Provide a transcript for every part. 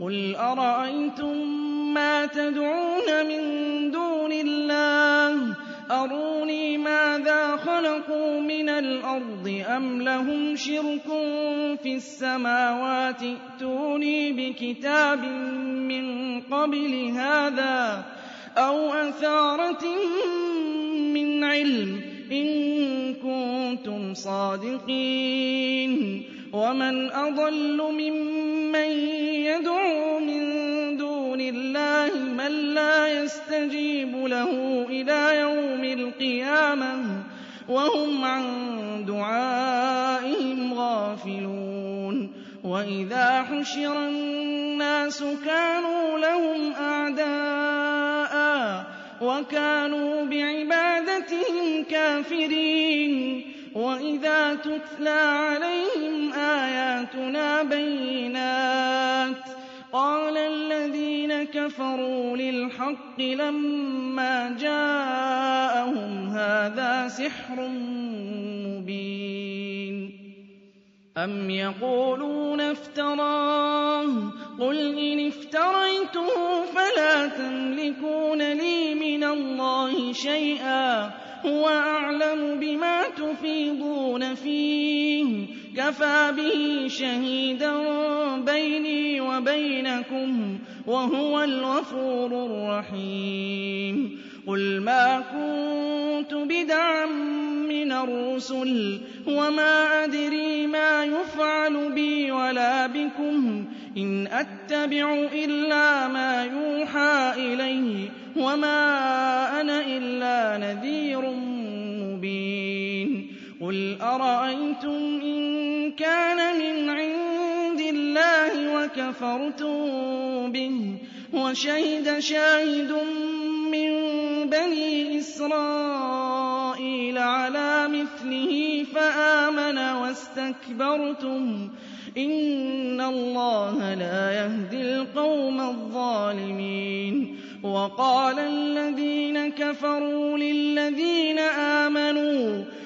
قل أرأيتم ما تدعون من دون الله؟ أروني ماذا خلقوا من الأرض أم لهم شرك في السماوات ائتوني بكتاب من قبل هذا أو أثارة من علم إن كنتم صادقين ومن أضل ممن يدعو من دون الله من لا يستجيب له إلى يوم القيامة وهم عن دعائهم غافلون وإذا حشر الناس كانوا لهم أعداء وكانوا بعبادتهم كافرين وإذا تتلى عليهم آياتنا بينات كفروا للحق لما جاءهم هذا سحر مبين. أم يقولون افتراه؟ قل إن افتريته فلا تملكون لي من الله شيئا. هُوَ أَعْلَمُ بِمَا تُفِيضُونَ فِيهِ ۖ. كَفَىٰ بِهِ شَهِيدًا بَيْنِي وَبَيْنَكُمْ ۖ وَهُوَ الْغَفُورُ الرَّحِيمُ. قُلْ مَا كُنتُ بِدْعًا مِّنَ الرُّسُلِ وَمَا أَدْرِي مَا يُفْعَلُ بِي وَلَا بِكُمْ ۖ. إِنْ أَتَّبِعُ إِلَّا مَا يُوحَىٰ إِلَيَّ وَمَا أَنَا إِلَّا نَذِيرٌ مُّبِينٌ. قُلْ أَرَأَيْتُمْ إِن كَانَ مِنْ عِندِ اللَّهِ وَكَفَرْتُم بِهِ وَشَهِدَ شَاهِدٌ مِّن بَنِي إِسْرَائِيلَ عَلَىٰ مِثْلِهِ فَآمَنَ وَاسْتَكْبَرْتُمْ إِنَّ اللَّهَ لَا يَهْدِي الْقَوْمَ الظَّالِمِينَ وَقَالَ الَّذِينَ كَفَرُوا لِلَّذِينَ آمَنُوا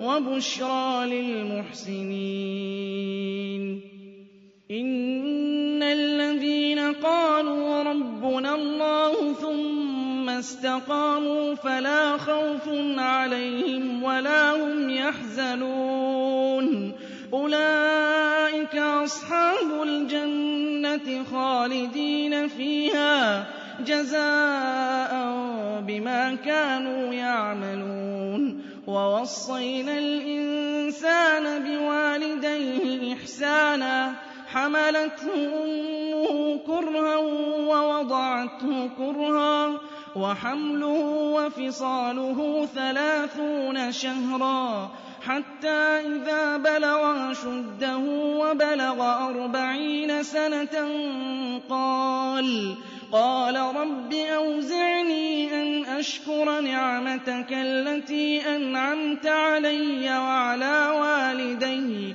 وَبُشْرَىٰ لِلْمُحْسِنِينَ. إِنَّ الَّذِينَ قَالُوا رَبُّنَا اللَّهُ ثُمَّ اسْتَقَامُوا فَلَا خَوْفٌ عَلَيْهِمْ وَلَا هُمْ يَحْزَنُونَ. أُولَٰئِكَ أَصْحَابُ الْجَنَّةِ خَالِدِينَ فِيهَا جَزَاءً بِمَا كَانُوا يَعْمَلُونَ. وَوَصَّيْنَا الْإِنسَانَ بِوَالِدَيْهِ إِحْسَانًا حَمَلَتْهُ أُمُّهُ كُرْهًا وَوَضَعَتْهُ كُرْهًا. وَحَمْلُهُ وَفِصَالُهُ ثَلَاثُونَ شَهْرًا حَتَّىٰ إِذَا بَلَغَ أَشُدَّهُ وَبَلَغَ أَرْبَعِينَ سَنَةً قَالَ قَالَ رَبِّ أَوْزِعْنِي أَنْ أَشْكُرَ نِعْمَتَكَ الَّتِي أَنْعَمْتَ عَلَيَّ وَعَلَىٰ وَالِدَيَّ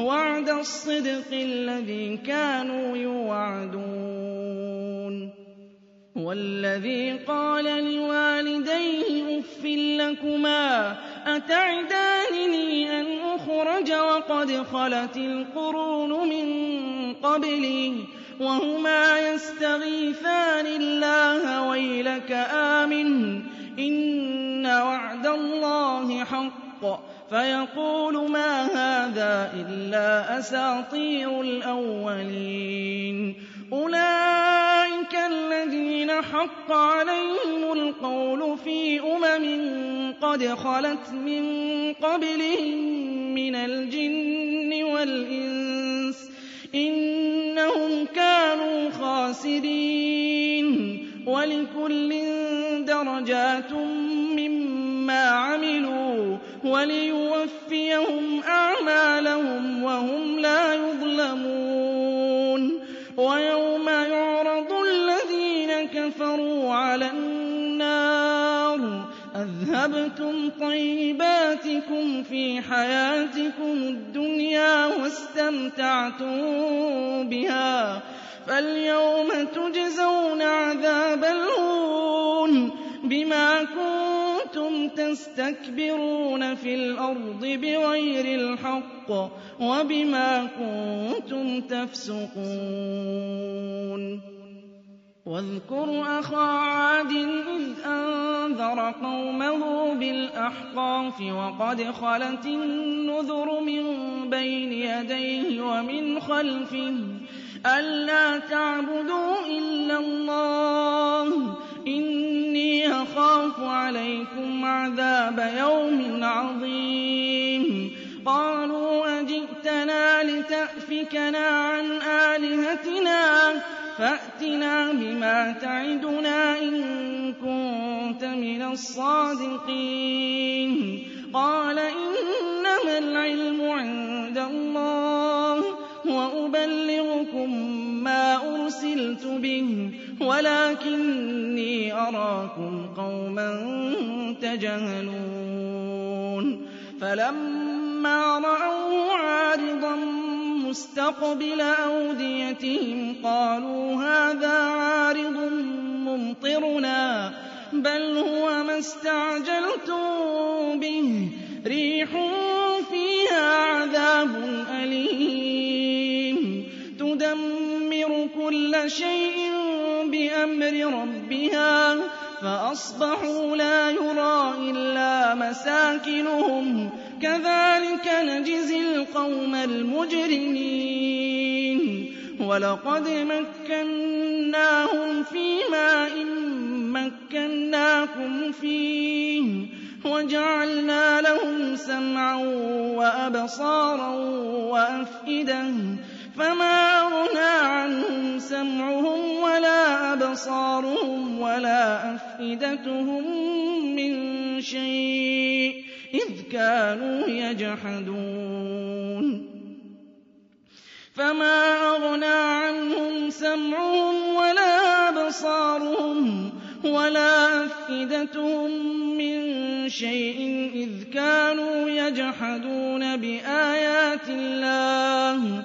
وَعْدَ الصِّدْقِ الَّذِي كَانُوا يُوعَدُونَ. وَالَّذِي قَالَ لِوَالِدَيْهِ أُفٍّ لَّكُمَا أَتَعِدَانِنِي أَنْ أُخْرَجَ وَقَدْ خَلَتِ الْقُرُونُ مِن قَبْلِي وَهُمَا يَسْتَغِيثَانِ اللَّهَ وَيْلَكَ آمِنْ. إِنَّ وَعْدَ اللَّهِ حَقٌّ. فَيَقُولُ مَا هَٰذَا إِلَّا أَسَاطِيرُ الْأَوَّلِينَ. أُولَٰئِكَ الَّذِينَ حَقَّ عَلَيْهِمُ الْقَوْلُ فِي أُمَمٍ قَدْ خَلَتْ مِن قَبْلِهِم مِّنَ الْجِنِّ وَالْإِنسِ ۖ إِنَّهُمْ كَانُوا خَاسِرِينَ. وَلِكُلٍّ دَرَجَاتٌ مِّمَّا عَمِلُوا وَلِيُوَفِّيَهُمْ أَعْمَالَهُمْ وَهُمْ لَا يُظْلَمُونَ. وَيَوْمَ يُعْرَضُ الَّذِينَ كَفَرُوا عَلَى النَّارِ أَذْهَبْتُمْ طَيِّبَاتِكُمْ فِي حَيَاتِكُمُ الدُّنْيَا وَاسْتَمْتَعْتُم بِهَا. فَالْيَوْمَ تُجْزَوْنَ عَذَابَ الْهُونِ بِمَا كُنتُمْ تَسْتَكْبِرُونَ فِي الْأَرْضِ بِغَيْرِ الْحَقِّ وَبِمَا كُنتُمْ تَفْسُقُونَ. وَاذْكُرْ أَخَا عَادٍ إِذْ أَنذَرَ قَوْمَهُ بِالْأَحْقَافِ وَقَدْ خَلَتِ النُّذُرُ مِن بَيْنِ يَدَيْهِ وَمِنْ خَلْفِهِ أَلَّا تَعْبُدُوا إِلَّا اللَّهَ. إِنِّي أَخَافُ عَلَيْكُمْ عَذَابَ يَوْمٍ عَظِيمٍ. قَالُوا أَجِئْتَنَا لِتَأْفِكَنَا عَنْ آلِهَتِنَا. فَأْتِنَا بِمَا تَعِدُنَا إِن كُنتَ مِنَ الصَّادِقِينَ. قَالَ إِنَّمَا الْعِلْمُ عِندَ اللَّهِ. وَأُبَلِّغُكُم مَّا أُرْسِلْتُ بِهِ وَلَٰكِنِّي أَرَاكُمْ قَوْمًا تَجْهَلُونَ. فَلَمَّا رَأَوْهُ عَارِضًا مُّسْتَقْبِلَ أَوْدِيَتِهِمْ قَالُوا هَٰذَا عَارِضٌ مُّمْطِرُنَا بَلْ هُوَ مَا اسْتَعْجَلْتُم بِهِ. رِيحٌ فِيهَا عَذَابٌ أَلِيمٌ. تُدَمِّرُ كُلَّ شَيْءٍ بِأَمْرِ رَبِّهَا فَأَصْبَحُوا لَا يُرَىٰ إِلَّا مَسَاكِنُهُمْ ۚ. كَذَٰلِكَ نَجْزِي الْقَوْمَ الْمُجْرِمِينَ. وَلَقَدْ مَكَّنَّاهُمْ فِي مَاءٍ مَّكَّنَّاكُمْ فِيهِ وَجَعَلْنَا لَهُمْ سَمْعًا وَأَبْصَارًا وَأَفْئِدَةً. فَمَا أَغْنَىٰ عَنْهُمْ سَمْعُهُمْ وَلَا أَبْصَارُهُمْ وَلَا أَفْئِدَتُهُم مِّن شَيْءٍ إِذْ كَانُوا يَجْحَدُونَ فَمَا أَغْنَىٰ عَنْهُمْ سَمْعُهُمْ وَلَا أَبْصَارُهُمْ وَلَا أَفْئِدَتُهُم مِّن شَيْءٍ إِذْ كَانُوا يَجْحَدُونَ بِآيَاتِ اللَّهِ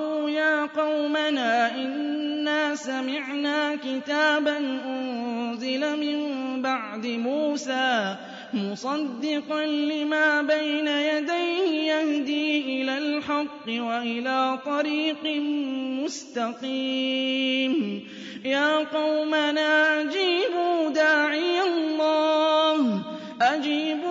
يَا قَوْمَنَا إِنَّا سَمِعْنَا كِتَابًا أُنزِلَ مِن بَعْدِ مُوسَىٰ مُصَدِّقًا لِّمَا بَيْنَ يَدَيْهِ يَهْدِي إِلَى الْحَقِّ وَإِلَىٰ طَرِيقٍ مُّسْتَقِيمٍ. يَا قَوْمَنَا أَجِيبُوا دَاعِيَ أجيبوا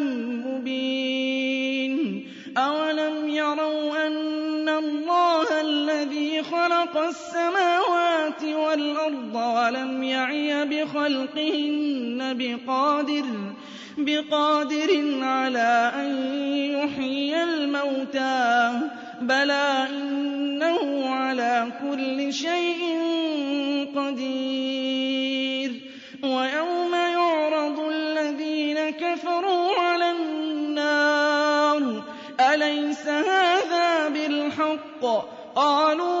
خلق السماوات والأرض ولم يعي بخلقهن بقادر بقادر على أن يحيي الموتى. بلى إنه على كل شيء قدير. ويوم يعرض الذين كفروا على النار. أليس هذا بالحق؟ قالوا